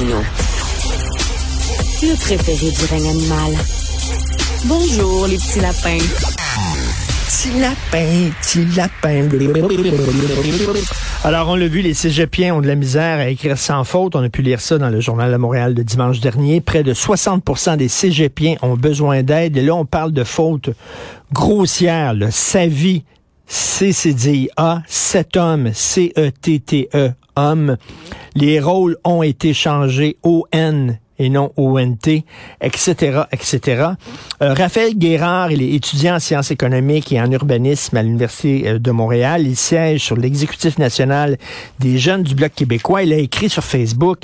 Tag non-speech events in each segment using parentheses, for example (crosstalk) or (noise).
Martino. Le préféré du règne animal. Bonjour, les petits lapins. Petit lapin, petit lapin. Alors, on l'a vu, les cégepiens ont de la misère à écrire sans faute. On a pu lire ça dans le journal de Montréal de dimanche dernier. Près de 60% des cégepiens ont besoin d'aide. Et là, on parle de fautes grossières. Là. Sa vie, C-C-D-I-A, cet homme, C-E-T-T-E, homme. Les rôles ont été changés, O-N et non ONT, etc., etc. Raphaël Guérard, il est étudiant en sciences économiques et en urbanisme à l'Université euh, de Montréal. Il siège sur l'exécutif national des jeunes du Bloc québécois. Il a écrit sur Facebook,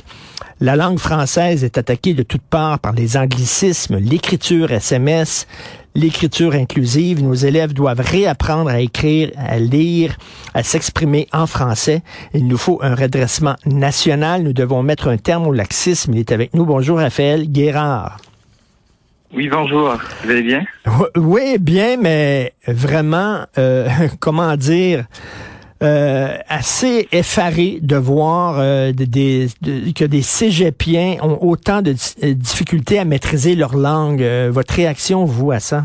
la langue française est attaquée de toutes parts par les anglicismes, l'écriture SMS, l'écriture inclusive. Nos élèves doivent réapprendre à écrire, à lire, à s'exprimer en français. Il nous faut un redressement national. Nous devons mettre un terme au laxisme. Il est avec nous. Bonjour, Raphaël Guérard. Oui, bonjour. Vous allez bien? Oui, bien, mais vraiment, euh, (laughs) comment dire, euh, assez effaré de voir euh, des, de, que des cégepiens ont autant de euh, difficultés à maîtriser leur langue. Euh, votre réaction, vous, à ça?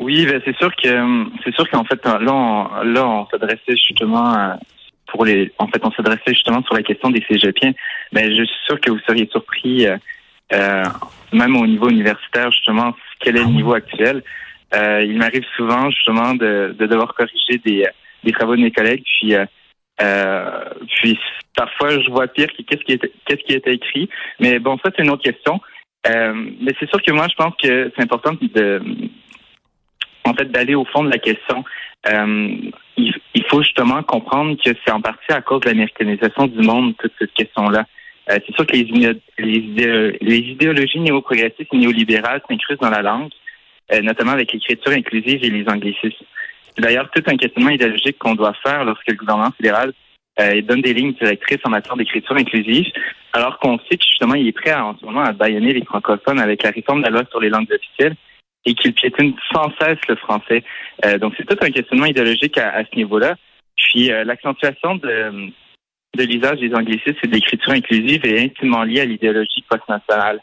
Oui, ben c'est sûr que c'est sûr qu'en fait là on, là on s'adressait justement pour les en fait on s'adressait justement sur la question des cégepiens. Mais ben, je suis sûr que vous seriez surpris même au niveau universitaire justement quel est le niveau actuel. Euh, il m'arrive souvent justement de, de devoir corriger des, des travaux de mes collègues, puis euh, puis parfois je vois pire que qu'est-ce qui est qu'est-ce qui était écrit. Mais bon, ça c'est une autre question. Euh, mais c'est sûr que moi je pense que c'est important de en fait d'aller au fond de la question. Euh, il, il, faut justement comprendre que c'est en partie à cause de l'américanisation du monde toute cette question-là. Euh, c'est sûr que les, les, les idéologies néo-progressistes et néolibérales s'incrusent dans la langue. Euh, notamment avec l'écriture inclusive et les anglicismes. C'est d'ailleurs tout un questionnement idéologique qu'on doit faire lorsque le gouvernement fédéral euh, donne des lignes directrices en matière d'écriture inclusive, alors qu'on sait que justement il est prêt à, en ce moment à baïonner les francophones avec la réforme de la loi sur les langues officielles et qu'il piétine sans cesse le français. Euh, donc c'est tout un questionnement idéologique à, à ce niveau-là. Puis euh, l'accentuation de, de l'usage des anglicismes et de l'écriture inclusive est intimement liée à l'idéologie post-nationale.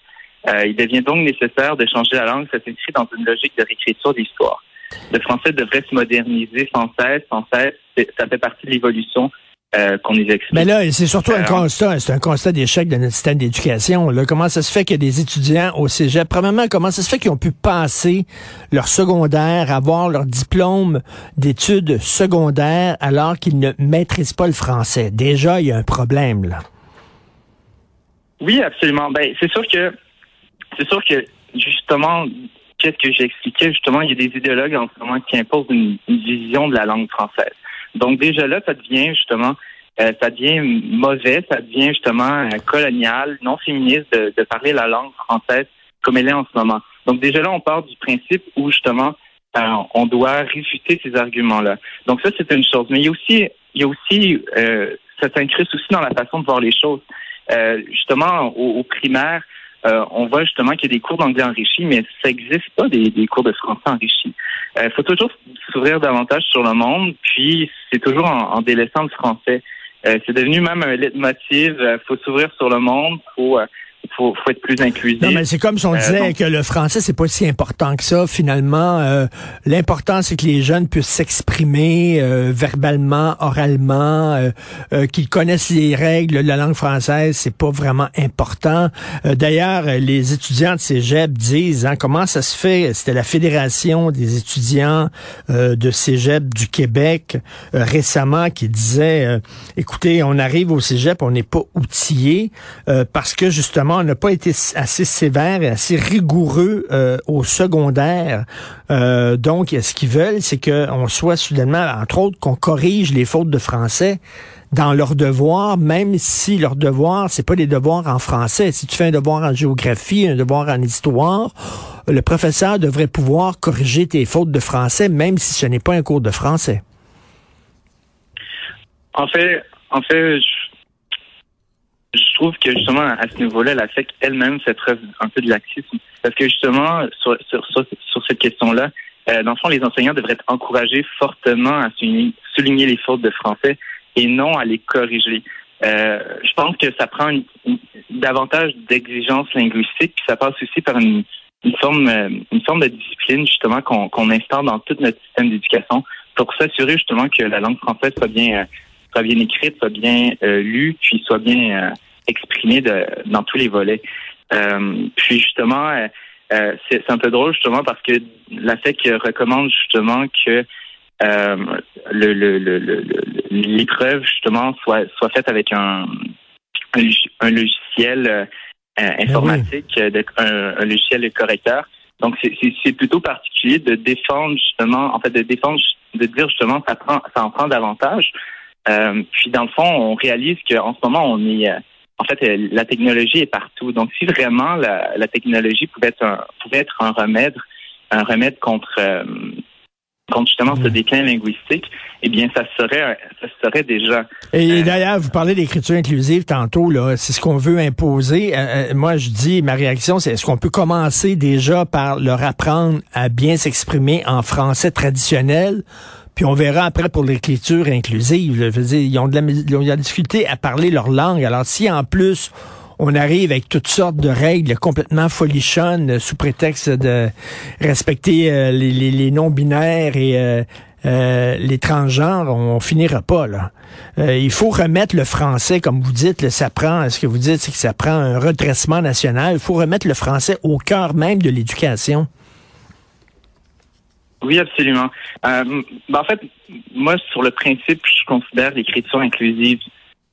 Euh, il devient donc nécessaire de changer la langue. Ça s'inscrit dans une logique de réécriture d'histoire. Le français devrait se moderniser sans cesse, sans cesse. Ça fait partie de l'évolution euh, qu'on nous explique. Mais là, c'est surtout un constat, c'est un constat d'échec de notre système d'éducation. Comment ça se fait qu'il y a des étudiants au cégep? Premièrement, comment ça se fait qu'ils ont pu passer leur secondaire, avoir leur diplôme d'études secondaires alors qu'ils ne maîtrisent pas le français? Déjà, il y a un problème, là. Oui, absolument. Ben, c'est sûr que c'est sûr que justement, qu'est-ce que j'expliquais? Justement, il y a des idéologues en ce moment qui imposent une, vision de la langue française. Donc déjà là, ça devient justement, euh, ça devient mauvais, ça devient justement colonial, non féministe de, parler la langue française comme elle est en ce moment. Donc déjà là, on part du principe où justement euh, on doit réfuter ces arguments-là. Donc ça, c'est une chose. Mais il y a aussi, il y a aussi, euh, ça s'incruste aussi dans la façon de voir les choses. Euh, justement, au primaire, euh, on voit justement qu'il y a des cours d'anglais enrichis, mais ça n'existe pas des, des, cours de français enrichis. Il euh, faut toujours s'ouvrir davantage sur le monde, puis c'est toujours en, en, délaissant le français. Euh, c'est devenu même un leitmotiv. Il faut s'ouvrir sur le monde, faut faut, faut être plus inclusif. Non, mais c'est comme si on Euh, disait donc- que le français, c'est pas si important que ça. Finalement, euh, l'important, c'est que les jeunes puissent s'exprimer euh, verbalement, oralement, euh, euh, qu'ils connaissent les règles de la langue française. C'est pas vraiment important. D'ailleurs, les étudiants de cégep disent hein, comment ça se fait? C'était la fédération des étudiants euh, de cégep du Québec euh, récemment qui disait, euh, écoutez, on arrive au cégep, on n'est pas outillé euh, parce que justement, n'a pas été assez sévère et assez rigoureux euh, au secondaire. Euh, donc, ce qu'ils veulent, c'est qu'on soit soudainement, entre autres, qu'on corrige les fautes de français dans leurs devoirs, même si leurs devoirs, c'est pas des devoirs en français. Si tu fais un devoir en géographie, un devoir en histoire, le professeur devrait pouvoir corriger tes fautes de français, même si ce n'est pas un cours de français. En fait, en fait, je, je trouve que justement à ce niveau-là, la FEC elle-même fait preuve un peu de laxisme, parce que justement sur sur sur, cette question-là, euh, dans le fond, les enseignants devraient être encouragés fortement à souligner, souligner les fautes de français et non à les corriger. Euh, je pense que ça prend une- une- davantage d'exigence linguistique, puis ça passe aussi par une, une forme euh, une forme de discipline justement qu'on qu'on instaure dans tout notre système d'éducation pour s'assurer justement que la langue française soit bien euh, soit bien écrite, soit bien euh, lue, puis soit bien euh, exprimée de, dans tous les volets. Euh, puis justement, c'est un peu drôle justement parce que la FEC recommande justement que euh, le, le, l'épreuve justement soit soit faite avec un un, log- un logiciel euh, informatique, de- un, un logiciel correcteur. Donc c'est plutôt particulier de défendre justement, en fait de défendre, de dire justement ça prend ça en prend davantage. Euh, puis dans le fond, on réalise qu'en ce moment on est euh, en fait, euh, la technologie est partout. Donc, si vraiment la, la technologie pouvait être un, pouvait être un remède, un remède contre, euh, contre justement ce déclin linguistique, eh bien, ça serait, ça serait déjà. Et d'ailleurs, vous parlez d'écriture inclusive tantôt, là, c'est ce qu'on veut imposer. Euh, moi, je dis, ma réaction, c'est est-ce qu'on peut commencer déjà par leur apprendre à bien s'exprimer en français traditionnel, puis on verra après pour l'écriture inclusive. là. Je veux dire, ils ont de la, ils ont de la difficulté à parler leur langue. Alors, si en plus on arrive avec toutes sortes de règles complètement folichonnes euh, sous prétexte de respecter euh, les, non-binaires et euh, les transgenres, on finira pas là. Il faut remettre le français, comme vous dites, là, ça prend, ce que vous dites, c'est que ça prend un redressement national. Il faut remettre le français au cœur même de l'éducation. Oui, absolument. Euh, ben, en fait, moi, sur le principe, je considère l'écriture inclusive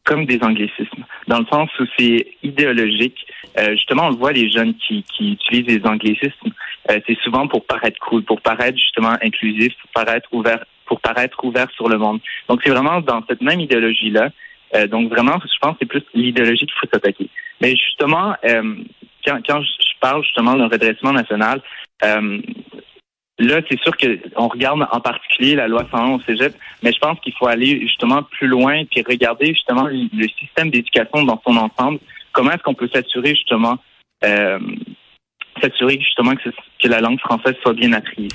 comme des anglicismes, dans le sens où c'est idéologique. Euh, justement, on voit, les jeunes qui, qui utilisent les anglicismes, euh, c'est souvent pour paraître cool, pour paraître justement inclusif, pour paraître ouvert, pour paraître ouvert sur le monde. Donc, c'est vraiment dans cette même idéologie-là. Euh, donc, vraiment, je pense que c'est plus l'idéologie qu'il faut s'attaquer. Mais justement, euh, quand, quand je parle justement d'un redressement national, euh, Là, c'est sûr qu'on regarde en particulier la loi 101 au cégep, mais je pense qu'il faut aller justement plus loin puis regarder justement le système d'éducation dans son ensemble. Comment est-ce qu'on peut s'assurer justement euh, s'assurer justement que, la langue française soit bien apprise.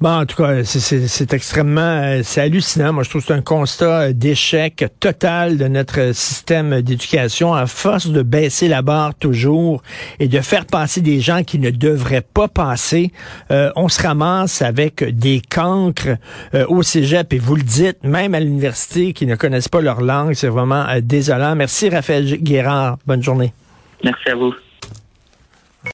Bon, en tout cas, c'est- extrêmement, euh, c'est hallucinant. Moi, je trouve que c'est un constat euh, d'échec total de notre système d'éducation à force de baisser la barre toujours et de faire passer des gens qui ne devraient pas passer. euh, on se ramasse avec des cancres euh, au cégep et vous le dites, même à l'université qui ne connaissent pas leur langue. C'est vraiment euh, désolant. Merci, Raphaël Guérard. Bonne journée. Merci à vous.